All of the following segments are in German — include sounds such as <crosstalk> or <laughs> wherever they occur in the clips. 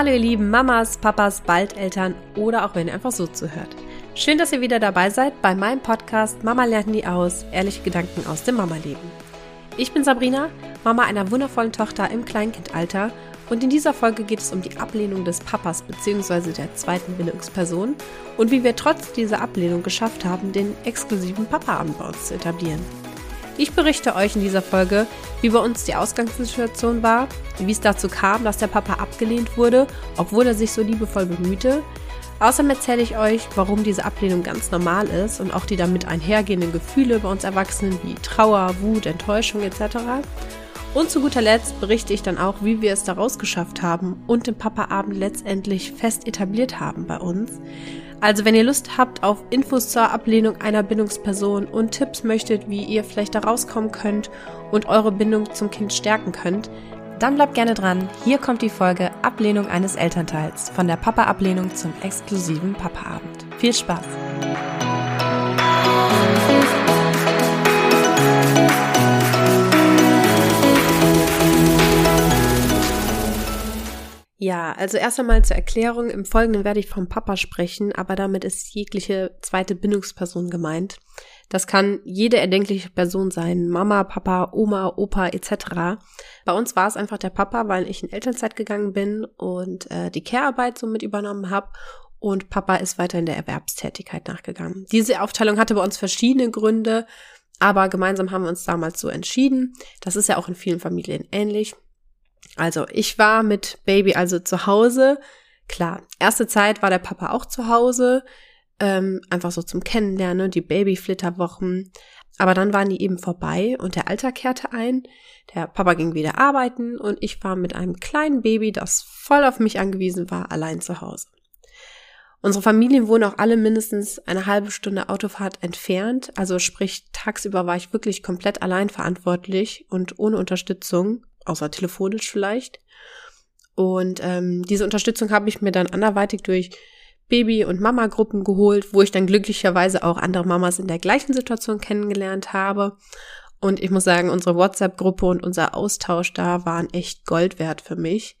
Hallo ihr lieben Mamas, Papas, bald Eltern oder auch wenn ihr einfach so zuhört. Schön, dass ihr wieder dabei seid bei meinem Podcast Mama lernt nie aus, ehrliche Gedanken aus dem Mama-Leben. Ich bin Sabrina, Mama einer wundervollen Tochter im Kleinkindalter und in dieser Folge geht es um die Ablehnung des Papas bzw. der zweiten Bindungsperson und wie wir trotz dieser Ablehnung geschafft haben, den exklusiven Papa-Abend zu etablieren. Ich berichte euch in dieser Folge, wie bei uns die Ausgangssituation war, wie es dazu kam, dass der Papa abgelehnt wurde, obwohl er sich so liebevoll bemühte. Außerdem erzähle ich euch, warum diese Ablehnung ganz normal ist und auch die damit einhergehenden Gefühle bei uns Erwachsenen wie Trauer, Wut, Enttäuschung etc. Und zu guter Letzt berichte ich dann auch, wie wir es daraus geschafft haben und den Papa-Abend letztendlich fest etabliert haben bei uns. Also wenn ihr Lust habt auf Infos zur Ablehnung einer Bindungsperson und Tipps möchtet, wie ihr vielleicht da rauskommen könnt und eure Bindung zum Kind stärken könnt, dann bleibt gerne dran. Hier kommt die Folge Ablehnung eines Elternteils von der Papa-Ablehnung zum exklusiven Papa-Abend. Viel Spaß! Ja, also erst einmal zur Erklärung. Im Folgenden werde ich vom Papa sprechen, aber damit ist jegliche zweite Bindungsperson gemeint. Das kann jede erdenkliche Person sein. Mama, Papa, Oma, Opa etc. Bei uns war es einfach der Papa, weil ich in Elternzeit gegangen bin und äh, die Care-Arbeit so mit übernommen habe. Und Papa ist weiter in der Erwerbstätigkeit nachgegangen. Diese Aufteilung hatte bei uns verschiedene Gründe, aber gemeinsam haben wir uns damals so entschieden. Das ist ja auch in vielen Familien ähnlich. Also, ich war mit Baby also zu Hause. Klar, erste Zeit war der Papa auch zu Hause, ähm, einfach so zum Kennenlernen, die Babyflitterwochen. Aber dann waren die eben vorbei und der Alltag kehrte ein. Der Papa ging wieder arbeiten und ich war mit einem kleinen Baby, das voll auf mich angewiesen war, allein zu Hause. Unsere Familien wohnen auch alle mindestens eine halbe Stunde Autofahrt entfernt. Also sprich, tagsüber war ich wirklich komplett allein verantwortlich und ohne Unterstützung außer telefonisch vielleicht. Und ähm, diese Unterstützung habe ich mir dann anderweitig durch Baby- und Mama-Gruppen geholt, wo ich dann glücklicherweise auch andere Mamas in der gleichen Situation kennengelernt habe. Und ich muss sagen, unsere WhatsApp-Gruppe und unser Austausch da waren echt Gold wert für mich.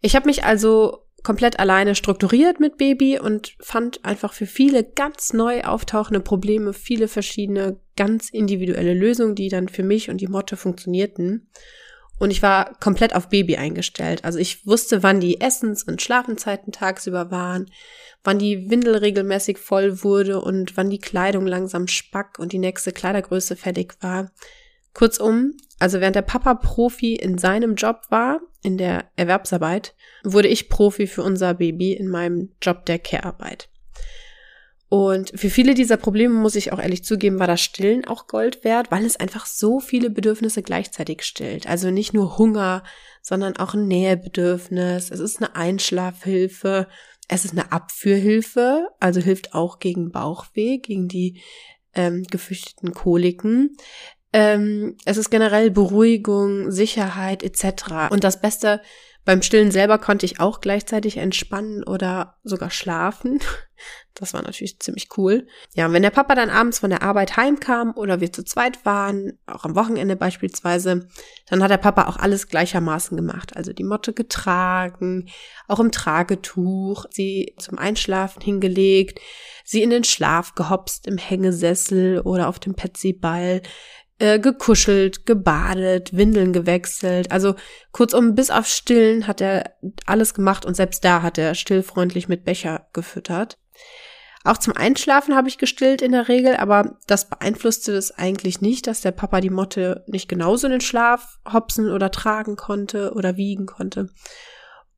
Ich habe mich also komplett alleine strukturiert mit Baby und fand einfach für viele ganz neu auftauchende Probleme viele verschiedene ganz individuelle Lösungen, die dann für mich und die Motte funktionierten. Und ich war komplett auf Baby eingestellt. Also ich wusste, wann die Essens- und Schlafenzeiten tagsüber waren, wann die Windel regelmäßig voll wurde und wann die Kleidung langsam spack und die nächste Kleidergröße fertig war. Kurzum, also während der Papa Profi in seinem Job war, in der Erwerbsarbeit, wurde ich Profi für unser Baby in meinem Job der Care-Arbeit. Und für viele dieser Probleme, muss ich auch ehrlich zugeben, war das Stillen auch Gold wert, weil es einfach so viele Bedürfnisse gleichzeitig stillt. Also nicht nur Hunger, sondern auch ein Nähebedürfnis. Es ist eine Einschlafhilfe. Es ist eine Abführhilfe, also hilft auch gegen Bauchweh, gegen die ähm, gefürchteten Koliken. Ähm, es ist generell Beruhigung, Sicherheit etc. Und das Beste beim Stillen selber konnte ich auch gleichzeitig entspannen oder sogar schlafen. <laughs> Das war natürlich ziemlich cool. Ja, und wenn der Papa dann abends von der Arbeit heimkam oder wir zu zweit waren, auch am Wochenende beispielsweise, dann hat der Papa auch alles gleichermaßen gemacht. Also die Motte getragen, auch im Tragetuch, sie zum Einschlafen hingelegt, sie in den Schlaf gehopst im Hängesessel oder auf dem Petsy-Ball, äh, gekuschelt, gebadet, Windeln gewechselt. Also kurzum, bis auf Stillen hat er alles gemacht und selbst da hat er stillfreundlich mit Becher gefüttert. Auch zum Einschlafen habe ich gestillt in der Regel, aber das beeinflusste es eigentlich nicht, dass der Papa die Motte nicht genauso in den Schlaf hopsen oder tragen konnte oder wiegen konnte.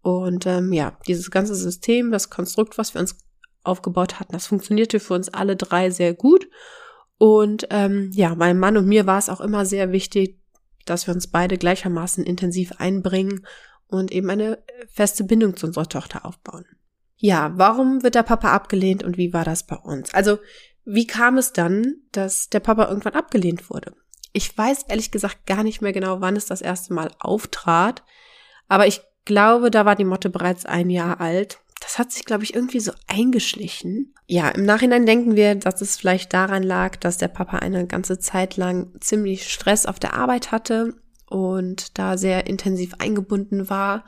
Und ähm, ja, dieses ganze System, das Konstrukt, was wir uns aufgebaut hatten, das funktionierte für uns alle drei sehr gut. Und ähm, ja, meinem Mann und mir war es auch immer sehr wichtig, dass wir uns beide gleichermaßen intensiv einbringen und eben eine feste Bindung zu unserer Tochter aufbauen. Ja, warum wird der Papa abgelehnt und wie war das bei uns? Also, wie kam es dann, dass der Papa irgendwann abgelehnt wurde? Ich weiß ehrlich gesagt gar nicht mehr genau, wann es das erste Mal auftrat, aber ich glaube, da war die Motte bereits ein Jahr alt das hat sich, glaube ich, irgendwie so eingeschlichen. Ja, im Nachhinein denken wir, dass es vielleicht daran lag, dass der Papa eine ganze Zeit lang ziemlich Stress auf der Arbeit hatte und da sehr intensiv eingebunden war.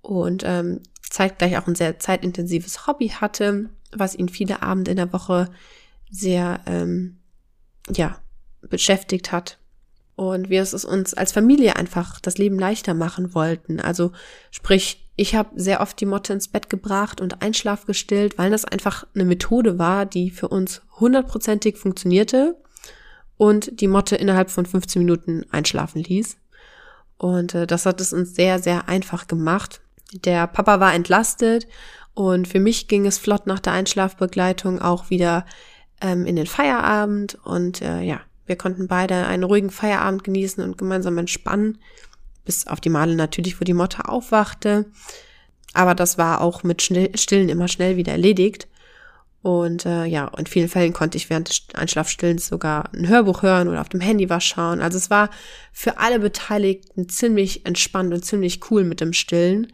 Und ähm, zeitgleich auch ein sehr zeitintensives Hobby hatte, was ihn viele Abende in der Woche sehr, ähm, ja, beschäftigt hat. Und wir es uns als Familie einfach das Leben leichter machen wollten. Also sprich, ich habe sehr oft die Motte ins Bett gebracht und Einschlaf gestillt, weil das einfach eine Methode war, die für uns hundertprozentig funktionierte und die Motte innerhalb von 15 Minuten einschlafen ließ. Und äh, das hat es uns sehr, sehr einfach gemacht. Der Papa war entlastet und für mich ging es flott nach der Einschlafbegleitung auch wieder ähm, in den Feierabend und äh, ja, wir konnten beide einen ruhigen Feierabend genießen und gemeinsam entspannen, bis auf die Male natürlich, wo die Motte aufwachte. Aber das war auch mit Stillen immer schnell wieder erledigt. Und äh, ja, in vielen Fällen konnte ich während des Einschlafstillens sogar ein Hörbuch hören oder auf dem Handy was schauen. Also es war für alle Beteiligten ziemlich entspannt und ziemlich cool mit dem Stillen.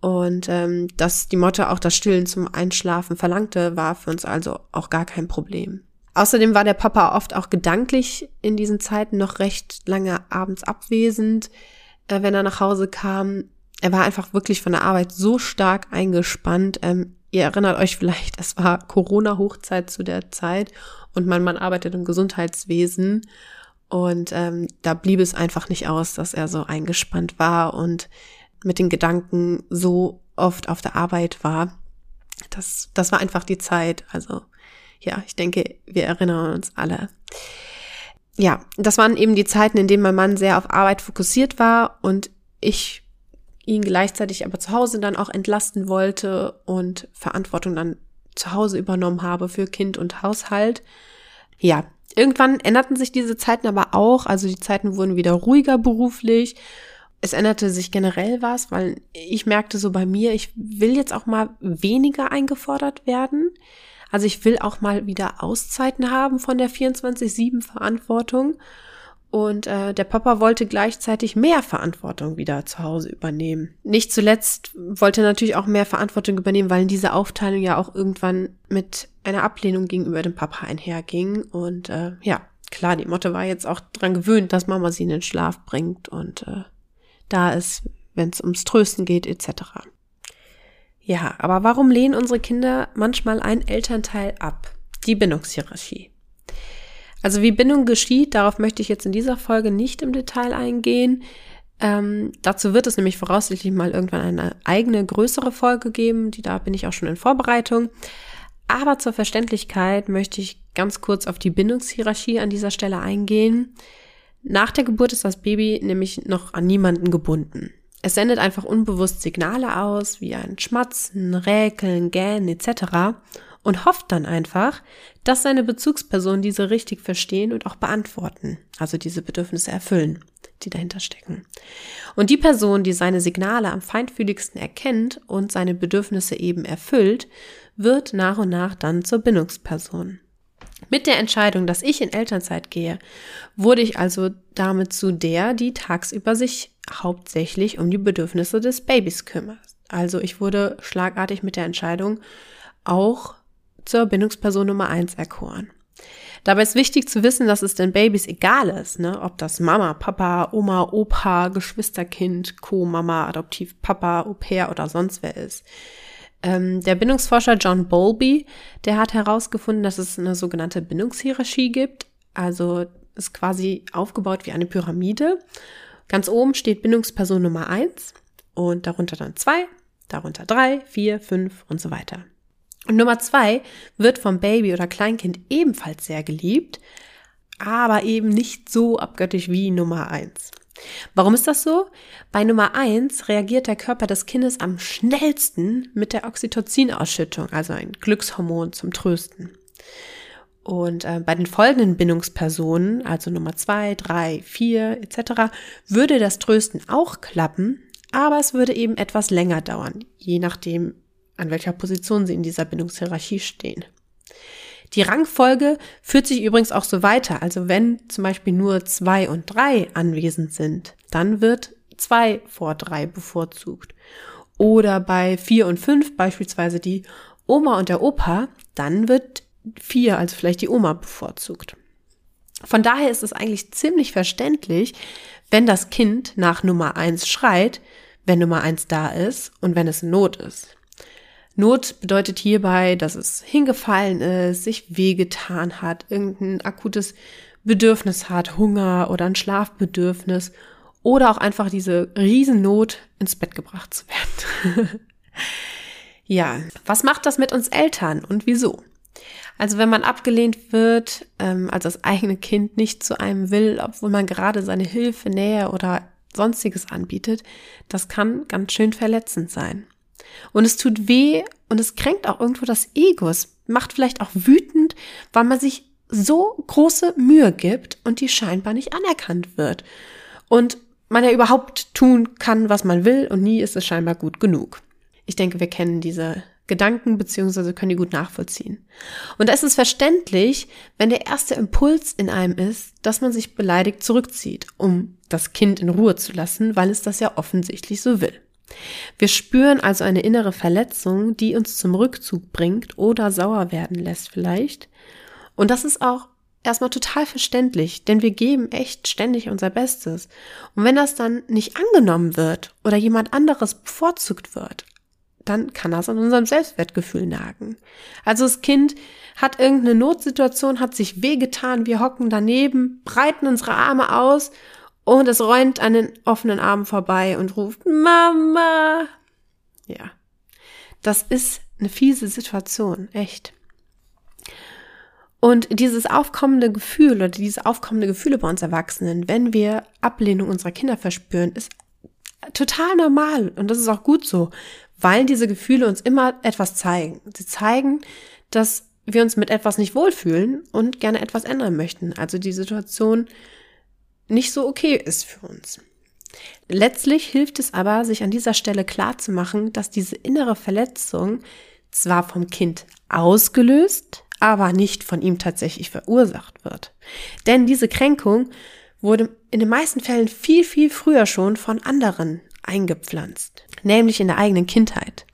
Und ähm, dass die Motte auch das Stillen zum Einschlafen verlangte, war für uns also auch gar kein Problem. Außerdem war der Papa oft auch gedanklich in diesen Zeiten noch recht lange abends abwesend, äh, wenn er nach Hause kam. Er war einfach wirklich von der Arbeit so stark eingespannt. Ähm, ihr erinnert euch vielleicht, es war Corona-Hochzeit zu der Zeit und mein Mann arbeitet im Gesundheitswesen. Und ähm, da blieb es einfach nicht aus, dass er so eingespannt war und mit den Gedanken so oft auf der Arbeit war. Das, das war einfach die Zeit. Also ja, ich denke, wir erinnern uns alle. Ja, das waren eben die Zeiten, in denen mein Mann sehr auf Arbeit fokussiert war und ich ihn gleichzeitig aber zu Hause dann auch entlasten wollte und Verantwortung dann zu Hause übernommen habe für Kind und Haushalt. Ja, irgendwann änderten sich diese Zeiten aber auch, also die Zeiten wurden wieder ruhiger beruflich es änderte sich generell was, weil ich merkte so bei mir, ich will jetzt auch mal weniger eingefordert werden. Also ich will auch mal wieder Auszeiten haben von der 24-7 Verantwortung. Und äh, der Papa wollte gleichzeitig mehr Verantwortung wieder zu Hause übernehmen. Nicht zuletzt wollte er natürlich auch mehr Verantwortung übernehmen, weil diese Aufteilung ja auch irgendwann mit einer Ablehnung gegenüber dem Papa einherging. Und äh, ja, klar, die Motte war jetzt auch dran gewöhnt, dass Mama sie in den Schlaf bringt und äh, da ist, wenn es ums Trösten geht etc. Ja, aber warum lehnen unsere Kinder manchmal ein Elternteil ab? Die Bindungshierarchie. Also wie Bindung geschieht, darauf möchte ich jetzt in dieser Folge nicht im Detail eingehen. Ähm, dazu wird es nämlich voraussichtlich mal irgendwann eine eigene größere Folge geben, die da bin ich auch schon in Vorbereitung. Aber zur Verständlichkeit möchte ich ganz kurz auf die Bindungshierarchie an dieser Stelle eingehen. Nach der Geburt ist das Baby nämlich noch an niemanden gebunden. Es sendet einfach unbewusst Signale aus, wie ein Schmatzen, Räkeln, Gähnen etc. und hofft dann einfach, dass seine Bezugspersonen diese richtig verstehen und auch beantworten, also diese Bedürfnisse erfüllen, die dahinter stecken. Und die Person, die seine Signale am feinfühligsten erkennt und seine Bedürfnisse eben erfüllt, wird nach und nach dann zur Bindungsperson. Mit der Entscheidung, dass ich in Elternzeit gehe, wurde ich also damit zu der, die tagsüber sich hauptsächlich um die Bedürfnisse des Babys kümmert. Also ich wurde schlagartig mit der Entscheidung auch zur Bindungsperson Nummer eins erkoren. Dabei ist wichtig zu wissen, dass es den Babys egal ist, ne? ob das Mama, Papa, Oma, Opa, Geschwisterkind, Co-Mama, Adoptivpapa, Au-pair oder sonst wer ist. Ähm, der Bindungsforscher John Bowlby, der hat herausgefunden, dass es eine sogenannte Bindungshierarchie gibt. Also ist quasi aufgebaut wie eine Pyramide. Ganz oben steht Bindungsperson Nummer eins und darunter dann zwei, darunter drei, vier, fünf und so weiter. Und Nummer zwei wird vom Baby oder Kleinkind ebenfalls sehr geliebt, aber eben nicht so abgöttisch wie Nummer eins. Warum ist das so? Bei Nummer eins reagiert der Körper des Kindes am schnellsten mit der Oxytocin-Ausschüttung, also ein Glückshormon zum Trösten. Und äh, bei den folgenden Bindungspersonen, also Nummer zwei, drei, vier etc., würde das Trösten auch klappen, aber es würde eben etwas länger dauern, je nachdem, an welcher Position sie in dieser Bindungshierarchie stehen. Die Rangfolge führt sich übrigens auch so weiter. Also wenn zum Beispiel nur zwei und drei anwesend sind, dann wird zwei vor drei bevorzugt. Oder bei vier und fünf beispielsweise die Oma und der Opa, dann wird vier, also vielleicht die Oma bevorzugt. Von daher ist es eigentlich ziemlich verständlich, wenn das Kind nach Nummer eins schreit, wenn Nummer eins da ist und wenn es Not ist. Not bedeutet hierbei, dass es hingefallen ist, sich wehgetan hat, irgendein akutes Bedürfnis hat, Hunger oder ein Schlafbedürfnis oder auch einfach diese Riesennot ins Bett gebracht zu werden. <laughs> ja, was macht das mit uns Eltern und wieso? Also wenn man abgelehnt wird, ähm, als das eigene Kind nicht zu einem will, obwohl man gerade seine Hilfe, Nähe oder sonstiges anbietet, das kann ganz schön verletzend sein. Und es tut weh und es kränkt auch irgendwo das Ego. Es macht vielleicht auch wütend, weil man sich so große Mühe gibt und die scheinbar nicht anerkannt wird. Und man ja überhaupt tun kann, was man will und nie ist es scheinbar gut genug. Ich denke, wir kennen diese Gedanken beziehungsweise können die gut nachvollziehen. Und da ist es verständlich, wenn der erste Impuls in einem ist, dass man sich beleidigt zurückzieht, um das Kind in Ruhe zu lassen, weil es das ja offensichtlich so will. Wir spüren also eine innere Verletzung, die uns zum Rückzug bringt oder sauer werden lässt vielleicht. Und das ist auch erstmal total verständlich, denn wir geben echt ständig unser Bestes. Und wenn das dann nicht angenommen wird oder jemand anderes bevorzugt wird, dann kann das an unserem Selbstwertgefühl nagen. Also das Kind hat irgendeine Notsituation, hat sich wehgetan, wir hocken daneben, breiten unsere Arme aus und es räumt an den offenen Armen vorbei und ruft Mama. Ja, das ist eine fiese Situation, echt. Und dieses aufkommende Gefühl oder diese aufkommende Gefühle bei uns Erwachsenen, wenn wir Ablehnung unserer Kinder verspüren, ist total normal und das ist auch gut so, weil diese Gefühle uns immer etwas zeigen. Sie zeigen, dass wir uns mit etwas nicht wohlfühlen und gerne etwas ändern möchten. Also die Situation nicht so okay ist für uns. Letztlich hilft es aber, sich an dieser Stelle klar zu machen, dass diese innere Verletzung zwar vom Kind ausgelöst, aber nicht von ihm tatsächlich verursacht wird. Denn diese Kränkung wurde in den meisten Fällen viel, viel früher schon von anderen eingepflanzt, nämlich in der eigenen Kindheit.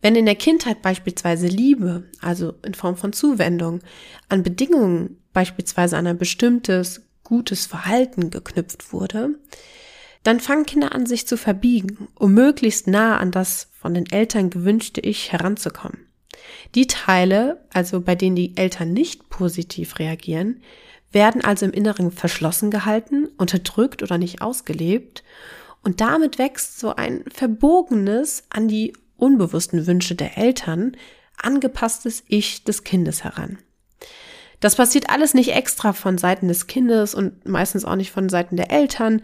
Wenn in der Kindheit beispielsweise Liebe, also in Form von Zuwendung, an Bedingungen, beispielsweise an ein bestimmtes gutes Verhalten geknüpft wurde, dann fangen Kinder an, sich zu verbiegen, um möglichst nah an das von den Eltern gewünschte Ich heranzukommen. Die Teile, also bei denen die Eltern nicht positiv reagieren, werden also im Inneren verschlossen gehalten, unterdrückt oder nicht ausgelebt und damit wächst so ein verbogenes an die unbewussten Wünsche der Eltern angepasstes Ich des Kindes heran. Das passiert alles nicht extra von Seiten des Kindes und meistens auch nicht von Seiten der Eltern,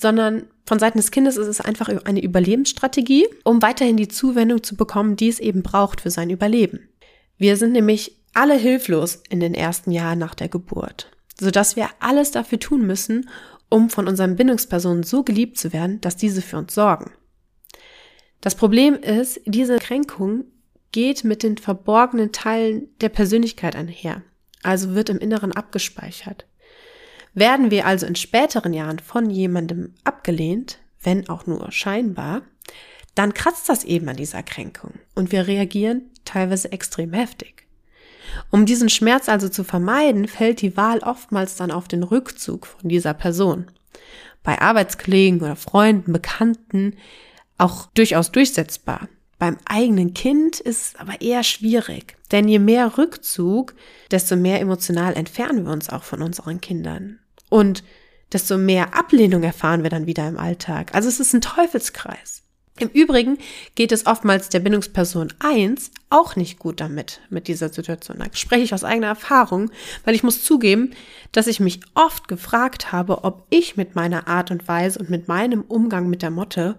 sondern von Seiten des Kindes ist es einfach eine Überlebensstrategie, um weiterhin die Zuwendung zu bekommen, die es eben braucht für sein Überleben. Wir sind nämlich alle hilflos in den ersten Jahren nach der Geburt, sodass wir alles dafür tun müssen, um von unseren Bindungspersonen so geliebt zu werden, dass diese für uns sorgen. Das Problem ist, diese Kränkung geht mit den verborgenen Teilen der Persönlichkeit einher also wird im Inneren abgespeichert. Werden wir also in späteren Jahren von jemandem abgelehnt, wenn auch nur scheinbar, dann kratzt das eben an dieser Kränkung und wir reagieren teilweise extrem heftig. Um diesen Schmerz also zu vermeiden, fällt die Wahl oftmals dann auf den Rückzug von dieser Person. Bei Arbeitskollegen oder Freunden, Bekannten auch durchaus durchsetzbar. Beim eigenen Kind ist es aber eher schwierig, denn je mehr Rückzug, desto mehr emotional entfernen wir uns auch von unseren Kindern. Und desto mehr Ablehnung erfahren wir dann wieder im Alltag. Also es ist ein Teufelskreis. Im Übrigen geht es oftmals der Bindungsperson 1 auch nicht gut damit, mit dieser Situation. Da spreche ich aus eigener Erfahrung, weil ich muss zugeben, dass ich mich oft gefragt habe, ob ich mit meiner Art und Weise und mit meinem Umgang mit der Motte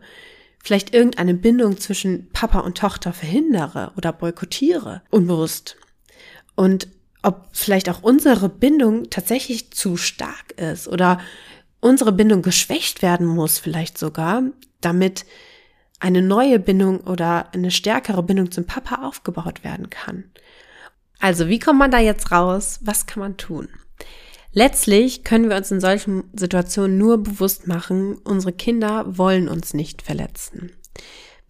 vielleicht irgendeine Bindung zwischen Papa und Tochter verhindere oder boykottiere, unbewusst. Und ob vielleicht auch unsere Bindung tatsächlich zu stark ist oder unsere Bindung geschwächt werden muss, vielleicht sogar, damit eine neue Bindung oder eine stärkere Bindung zum Papa aufgebaut werden kann. Also, wie kommt man da jetzt raus? Was kann man tun? Letztlich können wir uns in solchen Situationen nur bewusst machen, unsere Kinder wollen uns nicht verletzen.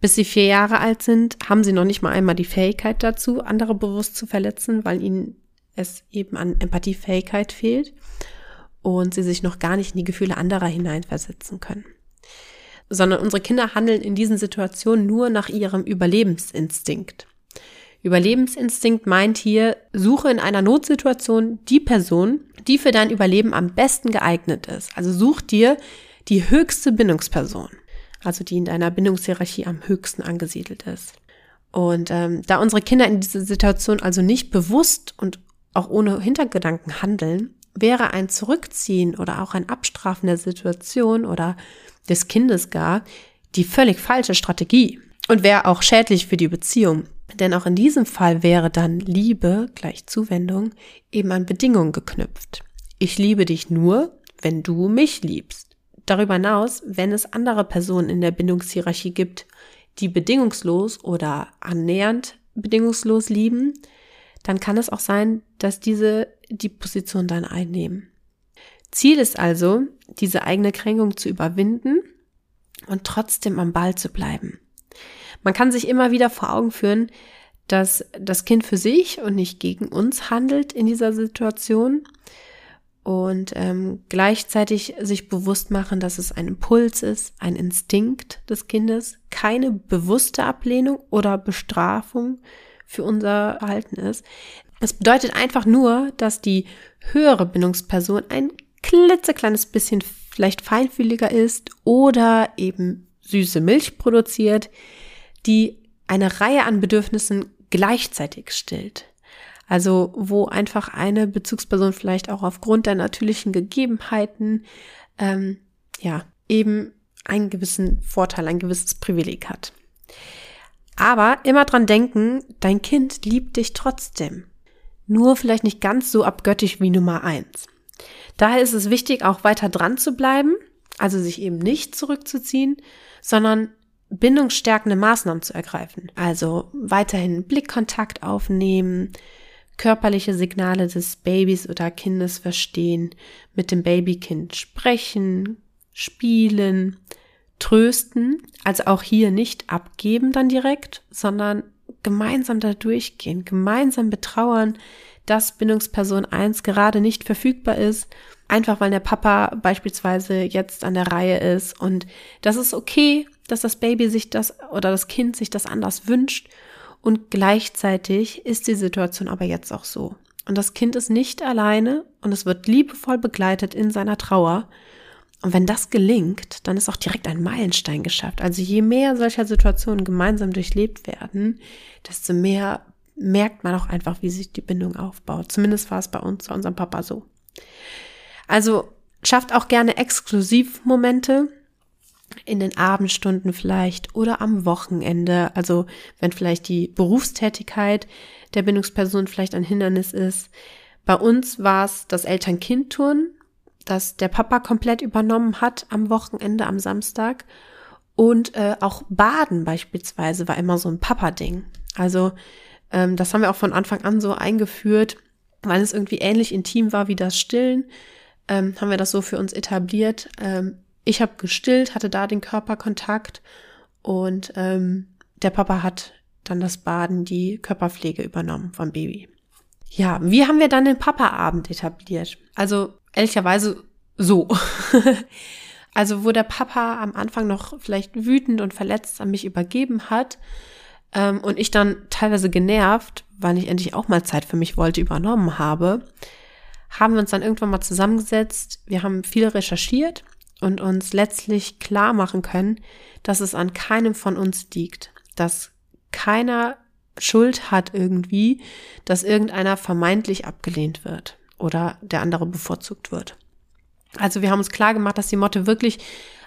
Bis sie vier Jahre alt sind, haben sie noch nicht mal einmal die Fähigkeit dazu, andere bewusst zu verletzen, weil ihnen es eben an Empathiefähigkeit fehlt und sie sich noch gar nicht in die Gefühle anderer hineinversetzen können. Sondern unsere Kinder handeln in diesen Situationen nur nach ihrem Überlebensinstinkt. Überlebensinstinkt meint hier, suche in einer Notsituation die Person, die für dein Überleben am besten geeignet ist. Also such dir die höchste Bindungsperson, also die in deiner Bindungshierarchie am höchsten angesiedelt ist. Und ähm, da unsere Kinder in dieser Situation also nicht bewusst und auch ohne Hintergedanken handeln, wäre ein Zurückziehen oder auch ein Abstrafen der Situation oder des Kindes gar die völlig falsche Strategie und wäre auch schädlich für die Beziehung. Denn auch in diesem Fall wäre dann Liebe gleich Zuwendung eben an Bedingungen geknüpft. Ich liebe dich nur, wenn du mich liebst. Darüber hinaus, wenn es andere Personen in der Bindungshierarchie gibt, die bedingungslos oder annähernd bedingungslos lieben, dann kann es auch sein, dass diese die Position dann einnehmen. Ziel ist also, diese eigene Kränkung zu überwinden und trotzdem am Ball zu bleiben. Man kann sich immer wieder vor Augen führen, dass das Kind für sich und nicht gegen uns handelt in dieser Situation und ähm, gleichzeitig sich bewusst machen, dass es ein Impuls ist, ein Instinkt des Kindes, keine bewusste Ablehnung oder Bestrafung für unser Verhalten ist. Es bedeutet einfach nur, dass die höhere Bindungsperson ein klitzekleines bisschen vielleicht feinfühliger ist oder eben süße Milch produziert, die eine Reihe an Bedürfnissen gleichzeitig stillt. Also wo einfach eine Bezugsperson vielleicht auch aufgrund der natürlichen Gegebenheiten ähm, ja eben einen gewissen Vorteil, ein gewisses Privileg hat. Aber immer dran denken, dein Kind liebt dich trotzdem. Nur vielleicht nicht ganz so abgöttisch wie Nummer eins. Daher ist es wichtig, auch weiter dran zu bleiben, also sich eben nicht zurückzuziehen, sondern bindungsstärkende Maßnahmen zu ergreifen. Also weiterhin Blickkontakt aufnehmen, körperliche Signale des Babys oder Kindes verstehen, mit dem Babykind sprechen, spielen, trösten, also auch hier nicht abgeben dann direkt, sondern gemeinsam da durchgehen, gemeinsam betrauern, dass Bindungsperson 1 gerade nicht verfügbar ist, einfach weil der Papa beispielsweise jetzt an der Reihe ist und das ist okay, dass das Baby sich das oder das Kind sich das anders wünscht und gleichzeitig ist die Situation aber jetzt auch so. Und das Kind ist nicht alleine und es wird liebevoll begleitet in seiner Trauer. Und wenn das gelingt, dann ist auch direkt ein Meilenstein geschafft. Also je mehr solcher Situationen gemeinsam durchlebt werden, desto mehr merkt man auch einfach, wie sich die Bindung aufbaut. Zumindest war es bei uns, bei unserem Papa so. Also schafft auch gerne Exklusivmomente, in den Abendstunden vielleicht oder am Wochenende, also wenn vielleicht die Berufstätigkeit der Bindungsperson vielleicht ein Hindernis ist. Bei uns war es das Eltern-Kind-Turn, das der Papa komplett übernommen hat am Wochenende, am Samstag. Und äh, auch Baden beispielsweise war immer so ein Papa-Ding. Also ähm, das haben wir auch von Anfang an so eingeführt, weil es irgendwie ähnlich intim war wie das Stillen. Ähm, haben wir das so für uns etabliert. Ähm, ich habe gestillt, hatte da den Körperkontakt und ähm, der Papa hat dann das Baden, die Körperpflege übernommen vom Baby. Ja, wie haben wir dann den Papa-Abend etabliert? Also ehrlicherweise so. <laughs> also wo der Papa am Anfang noch vielleicht wütend und verletzt an mich übergeben hat ähm, und ich dann teilweise genervt, weil ich endlich auch mal Zeit für mich wollte, übernommen habe, haben wir uns dann irgendwann mal zusammengesetzt. Wir haben viel recherchiert und uns letztlich klar machen können, dass es an keinem von uns liegt, dass keiner Schuld hat irgendwie, dass irgendeiner vermeintlich abgelehnt wird oder der andere bevorzugt wird. Also wir haben uns klar gemacht, dass die Motte wirklich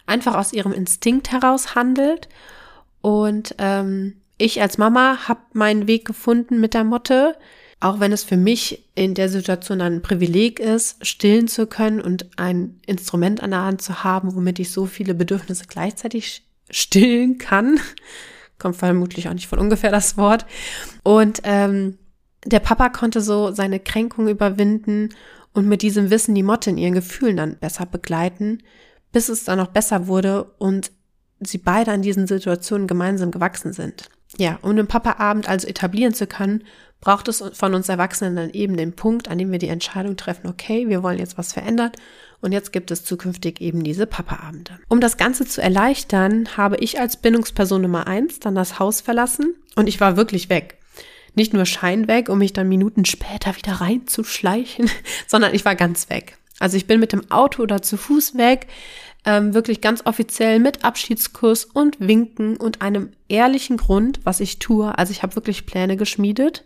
einfach aus ihrem Instinkt heraus handelt und ähm, ich als Mama habe meinen Weg gefunden mit der Motte, auch wenn es für mich in der Situation ein Privileg ist, stillen zu können und ein Instrument an der Hand zu haben, womit ich so viele Bedürfnisse gleichzeitig stillen kann. <laughs> Kommt vermutlich auch nicht von ungefähr das Wort. Und ähm, der Papa konnte so seine Kränkung überwinden und mit diesem Wissen die Motte in ihren Gefühlen dann besser begleiten, bis es dann auch besser wurde und sie beide an diesen Situationen gemeinsam gewachsen sind. Ja, um den Papa-Abend also etablieren zu können, braucht es von uns Erwachsenen dann eben den Punkt, an dem wir die Entscheidung treffen, okay, wir wollen jetzt was verändern und jetzt gibt es zukünftig eben diese Papa-Abende. Um das Ganze zu erleichtern, habe ich als Bindungsperson Nummer eins dann das Haus verlassen und ich war wirklich weg. Nicht nur Schein weg, um mich dann Minuten später wieder reinzuschleichen, <laughs> sondern ich war ganz weg. Also ich bin mit dem Auto oder zu Fuß weg, ähm, wirklich ganz offiziell mit Abschiedskuss und Winken und einem ehrlichen Grund, was ich tue. Also ich habe wirklich Pläne geschmiedet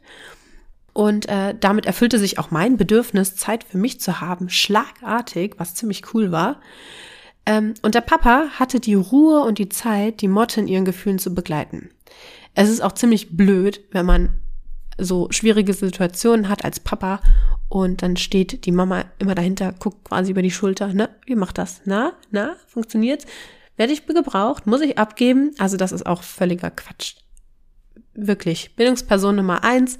und äh, damit erfüllte sich auch mein Bedürfnis, Zeit für mich zu haben, schlagartig, was ziemlich cool war. Ähm, und der Papa hatte die Ruhe und die Zeit, die Motte in ihren Gefühlen zu begleiten. Es ist auch ziemlich blöd, wenn man so schwierige Situationen hat als Papa und dann steht die Mama immer dahinter, guckt quasi über die Schulter, ne, wie macht das? Na, na, funktioniert's? Werde ich gebraucht? Muss ich abgeben? Also das ist auch völliger Quatsch. Wirklich. Bildungsperson Nummer eins,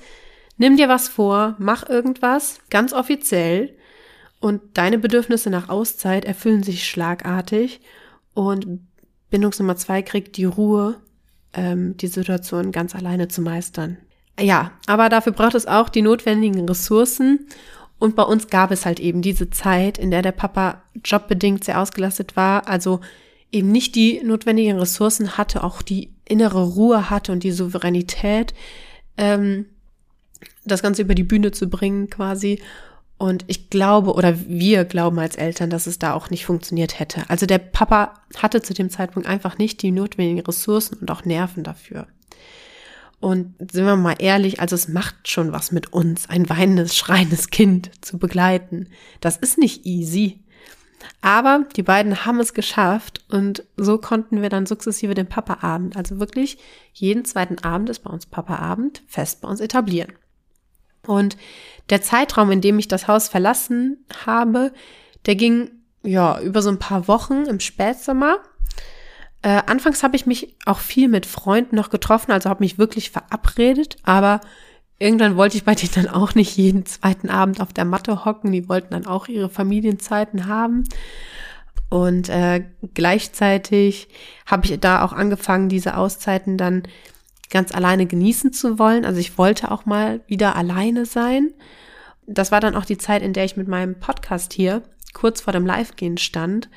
Nimm dir was vor, mach irgendwas, ganz offiziell, und deine Bedürfnisse nach Auszeit erfüllen sich schlagartig und Bindungsnummer zwei kriegt die Ruhe, ähm, die Situation ganz alleine zu meistern. Ja, aber dafür braucht es auch die notwendigen Ressourcen. Und bei uns gab es halt eben diese Zeit, in der der Papa jobbedingt sehr ausgelastet war, also eben nicht die notwendigen Ressourcen hatte, auch die innere Ruhe hatte und die Souveränität, ähm, das Ganze über die Bühne zu bringen quasi. Und ich glaube, oder wir glauben als Eltern, dass es da auch nicht funktioniert hätte. Also der Papa hatte zu dem Zeitpunkt einfach nicht die notwendigen Ressourcen und auch Nerven dafür. Und sind wir mal ehrlich, also es macht schon was mit uns, ein weinendes, schreiendes Kind zu begleiten. Das ist nicht easy. Aber die beiden haben es geschafft und so konnten wir dann sukzessive den Papa-Abend, also wirklich jeden zweiten Abend ist bei uns Papa-Abend, fest bei uns etablieren. Und der Zeitraum, in dem ich das Haus verlassen habe, der ging ja über so ein paar Wochen im Spätsommer. Äh, anfangs habe ich mich auch viel mit Freunden noch getroffen, also habe mich wirklich verabredet, aber irgendwann wollte ich bei denen dann auch nicht jeden zweiten Abend auf der Matte hocken. Die wollten dann auch ihre Familienzeiten haben. Und äh, gleichzeitig habe ich da auch angefangen, diese Auszeiten dann ganz alleine genießen zu wollen. Also ich wollte auch mal wieder alleine sein. Das war dann auch die Zeit, in der ich mit meinem Podcast hier kurz vor dem Live-Gehen stand.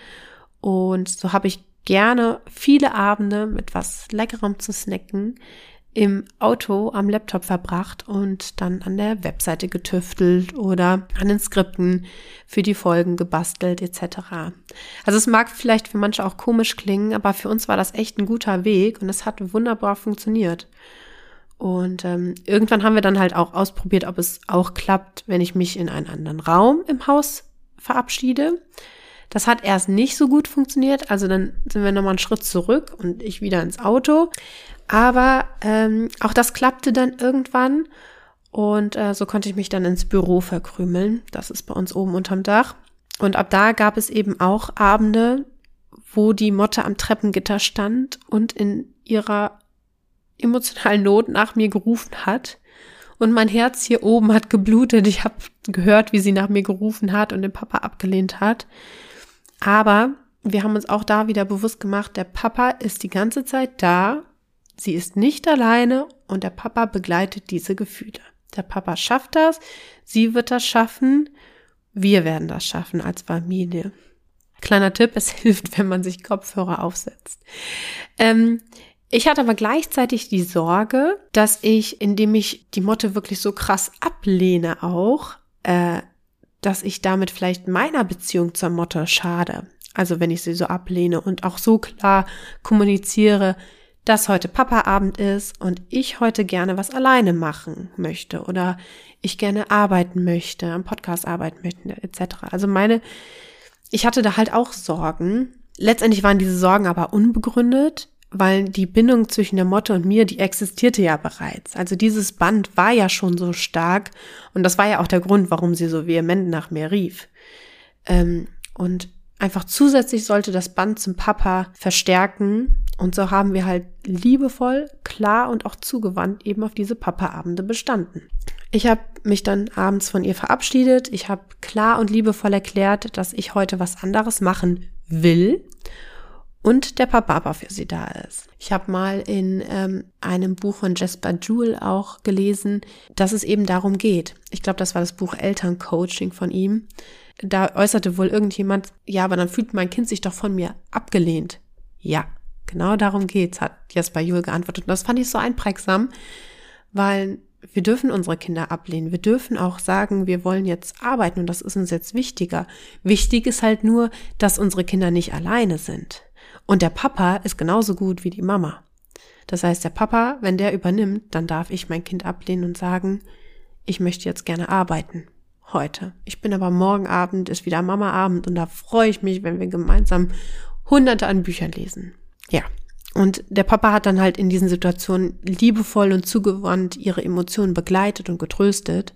Und so habe ich gerne viele Abende mit was Leckerem zu snacken im Auto am Laptop verbracht und dann an der Webseite getüftelt oder an den Skripten für die Folgen gebastelt etc. Also es mag vielleicht für manche auch komisch klingen, aber für uns war das echt ein guter Weg und es hat wunderbar funktioniert. Und ähm, irgendwann haben wir dann halt auch ausprobiert, ob es auch klappt, wenn ich mich in einen anderen Raum im Haus verabschiede. Das hat erst nicht so gut funktioniert, also dann sind wir nochmal einen Schritt zurück und ich wieder ins Auto. Aber ähm, auch das klappte dann irgendwann und äh, so konnte ich mich dann ins Büro verkrümeln. Das ist bei uns oben unterm Dach. Und ab da gab es eben auch Abende, wo die Motte am Treppengitter stand und in ihrer emotionalen Not nach mir gerufen hat. Und mein Herz hier oben hat geblutet. Ich habe gehört, wie sie nach mir gerufen hat und den Papa abgelehnt hat. Aber wir haben uns auch da wieder bewusst gemacht, der Papa ist die ganze Zeit da Sie ist nicht alleine und der Papa begleitet diese Gefühle. Der Papa schafft das, sie wird das schaffen, wir werden das schaffen als Familie. Kleiner Tipp, es <laughs> hilft, wenn man sich Kopfhörer aufsetzt. Ähm, ich hatte aber gleichzeitig die Sorge, dass ich, indem ich die Motte wirklich so krass ablehne auch, äh, dass ich damit vielleicht meiner Beziehung zur Motte schade. Also wenn ich sie so ablehne und auch so klar kommuniziere, dass heute Papa-Abend ist und ich heute gerne was alleine machen möchte oder ich gerne arbeiten möchte, am Podcast arbeiten möchte, etc. Also meine, ich hatte da halt auch Sorgen. Letztendlich waren diese Sorgen aber unbegründet, weil die Bindung zwischen der Motte und mir, die existierte ja bereits. Also dieses Band war ja schon so stark und das war ja auch der Grund, warum sie so vehement nach mir rief. Ähm, und einfach zusätzlich sollte das Band zum Papa verstärken und so haben wir halt liebevoll, klar und auch zugewandt eben auf diese Papa-Abende bestanden. Ich habe mich dann abends von ihr verabschiedet. Ich habe klar und liebevoll erklärt, dass ich heute was anderes machen will und der Papa für sie da ist. Ich habe mal in ähm, einem Buch von Jasper Jewell auch gelesen, dass es eben darum geht. Ich glaube, das war das Buch Elterncoaching von ihm. Da äußerte wohl irgendjemand, ja, aber dann fühlt mein Kind sich doch von mir abgelehnt. Ja, genau darum geht's, hat Jasper Jewell geantwortet. Und das fand ich so einprägsam, weil wir dürfen unsere Kinder ablehnen. Wir dürfen auch sagen, wir wollen jetzt arbeiten und das ist uns jetzt wichtiger. Wichtig ist halt nur, dass unsere Kinder nicht alleine sind. Und der Papa ist genauso gut wie die Mama. Das heißt, der Papa, wenn der übernimmt, dann darf ich mein Kind ablehnen und sagen, ich möchte jetzt gerne arbeiten. Heute. Ich bin aber morgen Abend, ist wieder Mama-Abend und da freue ich mich, wenn wir gemeinsam hunderte an Büchern lesen. Ja. Und der Papa hat dann halt in diesen Situationen liebevoll und zugewandt ihre Emotionen begleitet und getröstet.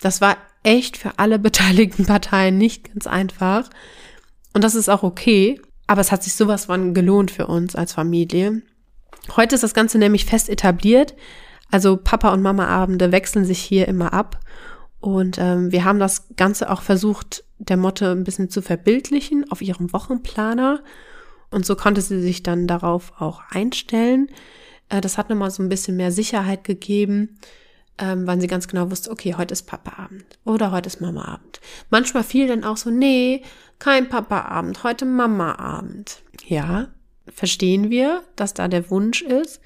Das war echt für alle <laughs> beteiligten Parteien nicht ganz einfach. Und das ist auch okay. Aber es hat sich sowas von gelohnt für uns als Familie. Heute ist das Ganze nämlich fest etabliert. Also Papa und Mama Abende wechseln sich hier immer ab. Und ähm, wir haben das Ganze auch versucht, der Motte ein bisschen zu verbildlichen auf ihrem Wochenplaner. Und so konnte sie sich dann darauf auch einstellen. Äh, das hat nochmal so ein bisschen mehr Sicherheit gegeben, ähm, weil sie ganz genau wusste, okay, heute ist Papa-Abend oder heute ist Mama-Abend. Manchmal fiel dann auch so, nee, kein Papa-Abend, heute Mama-Abend. Ja, verstehen wir, dass da der Wunsch ist.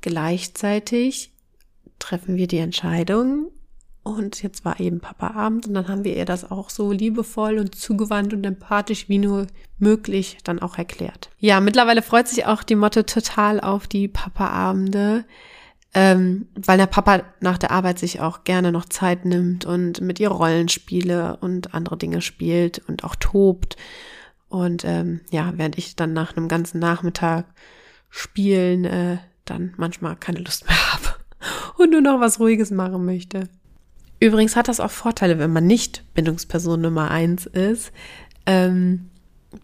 Gleichzeitig treffen wir die Entscheidung und jetzt war eben Papa-Abend und dann haben wir ihr das auch so liebevoll und zugewandt und empathisch wie nur möglich dann auch erklärt. Ja, mittlerweile freut sich auch die Motte total auf die Papa-Abende ähm, weil der Papa nach der Arbeit sich auch gerne noch Zeit nimmt und mit ihr Rollenspiele und andere Dinge spielt und auch tobt. Und ähm, ja, während ich dann nach einem ganzen Nachmittag spielen äh, dann manchmal keine Lust mehr <laughs> habe und nur noch was Ruhiges machen möchte. Übrigens hat das auch Vorteile, wenn man nicht Bindungsperson Nummer eins ist. Ähm,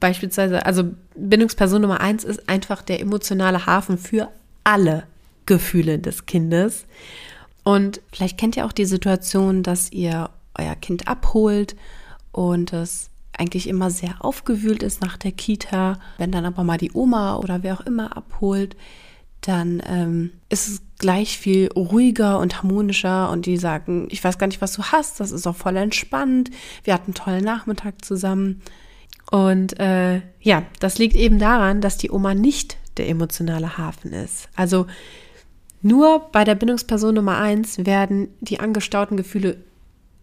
beispielsweise, also Bindungsperson Nummer eins ist einfach der emotionale Hafen für alle Gefühle des Kindes. Und vielleicht kennt ihr auch die Situation, dass ihr euer Kind abholt und es eigentlich immer sehr aufgewühlt ist nach der Kita. Wenn dann aber mal die Oma oder wer auch immer abholt, dann ähm, ist es gleich viel ruhiger und harmonischer und die sagen, ich weiß gar nicht, was du hast, das ist auch voll entspannt, wir hatten einen tollen Nachmittag zusammen. Und äh, ja, das liegt eben daran, dass die Oma nicht der emotionale Hafen ist. Also nur bei der Bindungsperson Nummer eins werden die angestauten Gefühle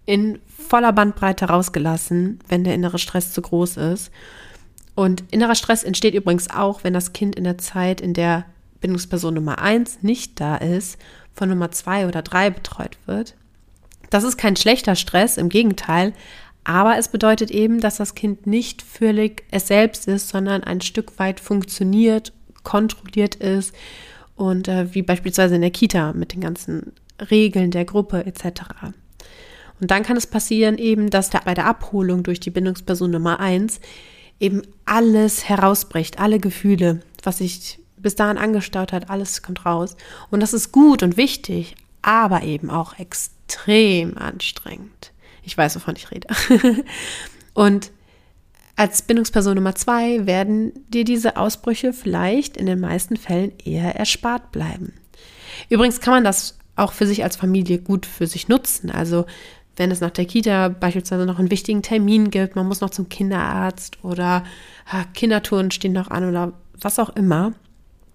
in voller Bandbreite rausgelassen, wenn der innere Stress zu groß ist. Und innerer Stress entsteht übrigens auch, wenn das Kind in der Zeit, in der Bindungsperson Nummer eins nicht da ist, von Nummer zwei oder drei betreut wird. Das ist kein schlechter Stress, im Gegenteil, aber es bedeutet eben, dass das Kind nicht völlig es selbst ist, sondern ein Stück weit funktioniert, kontrolliert ist und äh, wie beispielsweise in der Kita mit den ganzen Regeln der Gruppe etc. Und dann kann es passieren eben, dass da bei der Abholung durch die Bindungsperson Nummer eins eben alles herausbricht, alle Gefühle, was sich bis dahin angestaut hat, alles kommt raus. Und das ist gut und wichtig, aber eben auch extrem anstrengend. Ich weiß, wovon ich rede. <laughs> und als Bindungsperson Nummer zwei werden dir diese Ausbrüche vielleicht in den meisten Fällen eher erspart bleiben. Übrigens kann man das auch für sich als Familie gut für sich nutzen. Also wenn es nach der Kita beispielsweise noch einen wichtigen Termin gibt, man muss noch zum Kinderarzt oder Kindertouren stehen noch an oder was auch immer,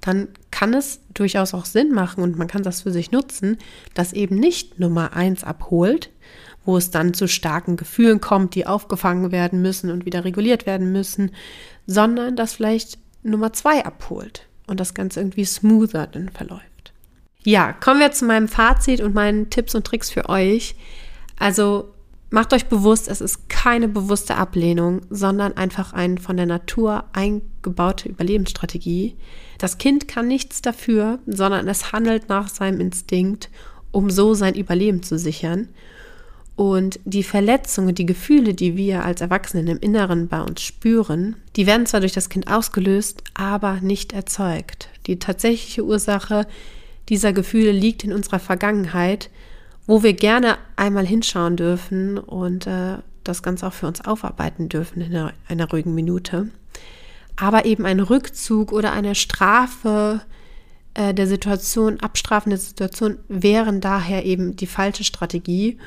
dann kann es durchaus auch Sinn machen und man kann das für sich nutzen, dass eben nicht Nummer eins abholt, wo es dann zu starken Gefühlen kommt, die aufgefangen werden müssen und wieder reguliert werden müssen, sondern dass vielleicht Nummer zwei abholt und das Ganze irgendwie smoother dann verläuft. Ja, kommen wir zu meinem Fazit und meinen Tipps und Tricks für euch. Also macht euch bewusst, es ist keine bewusste Ablehnung, sondern einfach eine von der Natur eingebaute Überlebensstrategie. Das Kind kann nichts dafür, sondern es handelt nach seinem Instinkt, um so sein Überleben zu sichern. Und die Verletzungen, die Gefühle, die wir als Erwachsenen im Inneren bei uns spüren, die werden zwar durch das Kind ausgelöst, aber nicht erzeugt. Die tatsächliche Ursache dieser Gefühle liegt in unserer Vergangenheit, wo wir gerne einmal hinschauen dürfen und äh, das Ganze auch für uns aufarbeiten dürfen in einer, einer ruhigen Minute. Aber eben ein Rückzug oder eine Strafe äh, der Situation, abstrafende Situation wären daher eben die falsche Strategie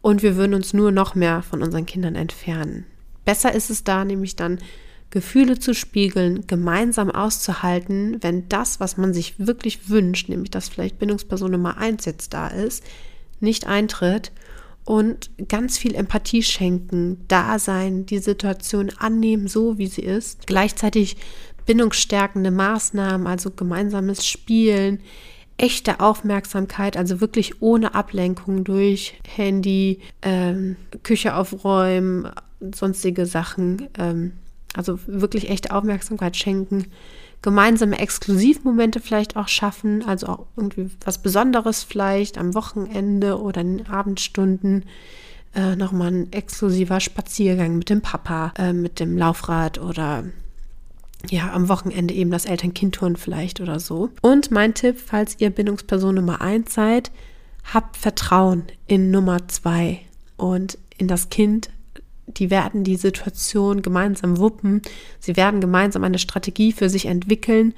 und wir würden uns nur noch mehr von unseren Kindern entfernen. Besser ist es da nämlich dann, Gefühle zu spiegeln, gemeinsam auszuhalten, wenn das, was man sich wirklich wünscht, nämlich dass vielleicht Bindungsperson Nummer eins jetzt da ist, nicht eintritt und ganz viel Empathie schenken, da sein, die Situation annehmen, so wie sie ist, gleichzeitig bindungsstärkende Maßnahmen, also gemeinsames Spielen, echte Aufmerksamkeit, also wirklich ohne Ablenkung durch Handy, ähm, Küche aufräumen, sonstige Sachen, ähm, also wirklich echte Aufmerksamkeit schenken, gemeinsame Exklusivmomente vielleicht auch schaffen, also auch irgendwie was Besonderes vielleicht am Wochenende oder in den Abendstunden. Äh, nochmal ein exklusiver Spaziergang mit dem Papa, äh, mit dem Laufrad oder ja, am Wochenende eben das Eltern-Kind-Touren vielleicht oder so. Und mein Tipp, falls ihr Bindungsperson Nummer eins seid, habt Vertrauen in Nummer zwei und in das Kind. Die werden die Situation gemeinsam wuppen. Sie werden gemeinsam eine Strategie für sich entwickeln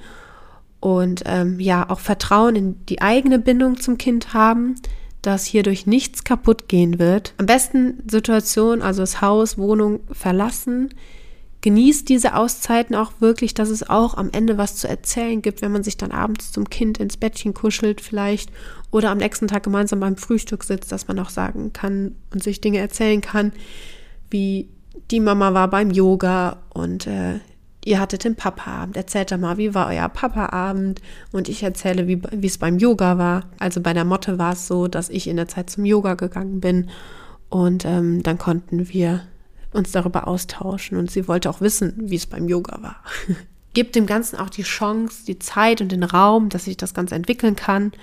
und ähm, ja, auch Vertrauen in die eigene Bindung zum Kind haben, dass hierdurch nichts kaputt gehen wird. Am besten Situation, also das Haus, Wohnung verlassen, genießt diese Auszeiten auch wirklich, dass es auch am Ende was zu erzählen gibt, wenn man sich dann abends zum Kind ins Bettchen kuschelt vielleicht oder am nächsten Tag gemeinsam beim Frühstück sitzt, dass man auch sagen kann und sich Dinge erzählen kann, wie die Mama war beim Yoga und äh, ihr hattet den Papa-Abend. Erzählt doch mal, wie war euer Papa-Abend? Und ich erzähle, wie, es beim Yoga war. Also bei der Motte war es so, dass ich in der Zeit zum Yoga gegangen bin und ähm, dann konnten wir uns darüber austauschen und sie wollte auch wissen, wie es beim Yoga war. <laughs> Gibt dem Ganzen auch die Chance, die Zeit und den Raum, dass sich das Ganze entwickeln kann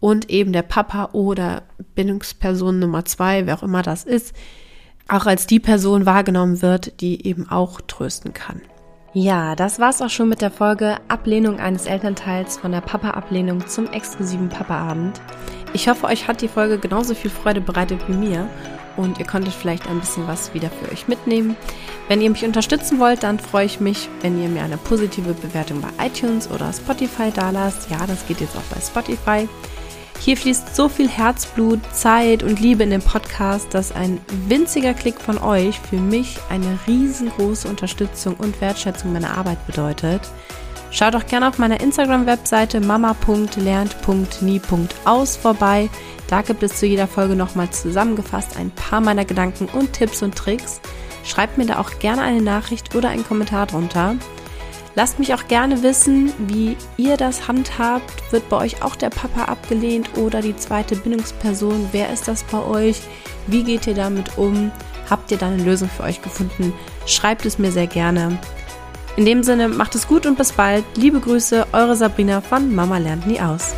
und eben der Papa oder Bindungsperson Nummer zwei, wer auch immer das ist, auch als die Person wahrgenommen wird, die eben auch trösten kann. Ja, das war's auch schon mit der Folge Ablehnung eines Elternteils von der Papa-Ablehnung zum exklusiven Papa-Abend. Ich hoffe, euch hat die Folge genauso viel Freude bereitet wie mir und ihr konntet vielleicht ein bisschen was wieder für euch mitnehmen. Wenn ihr mich unterstützen wollt, dann freue ich mich, wenn ihr mir eine positive Bewertung bei iTunes oder Spotify dalasst. Ja, das geht jetzt auch bei Spotify. Hier fließt so viel Herzblut, Zeit und Liebe in den Podcast, dass ein winziger Klick von euch für mich eine riesengroße Unterstützung und Wertschätzung meiner Arbeit bedeutet. Schaut auch gerne auf meiner Instagram-Webseite mama.lernt.nie.aus vorbei. Da gibt es zu jeder Folge nochmal zusammengefasst ein paar meiner Gedanken und Tipps und Tricks. Schreibt mir da auch gerne eine Nachricht oder einen Kommentar drunter. Lasst mich auch gerne wissen, wie ihr das handhabt. Wird bei euch auch der Papa abgelehnt oder die zweite Bindungsperson? Wer ist das bei euch? Wie geht ihr damit um? Habt ihr da eine Lösung für euch gefunden? Schreibt es mir sehr gerne. In dem Sinne, macht es gut und bis bald. Liebe Grüße, eure Sabrina von Mama lernt nie aus.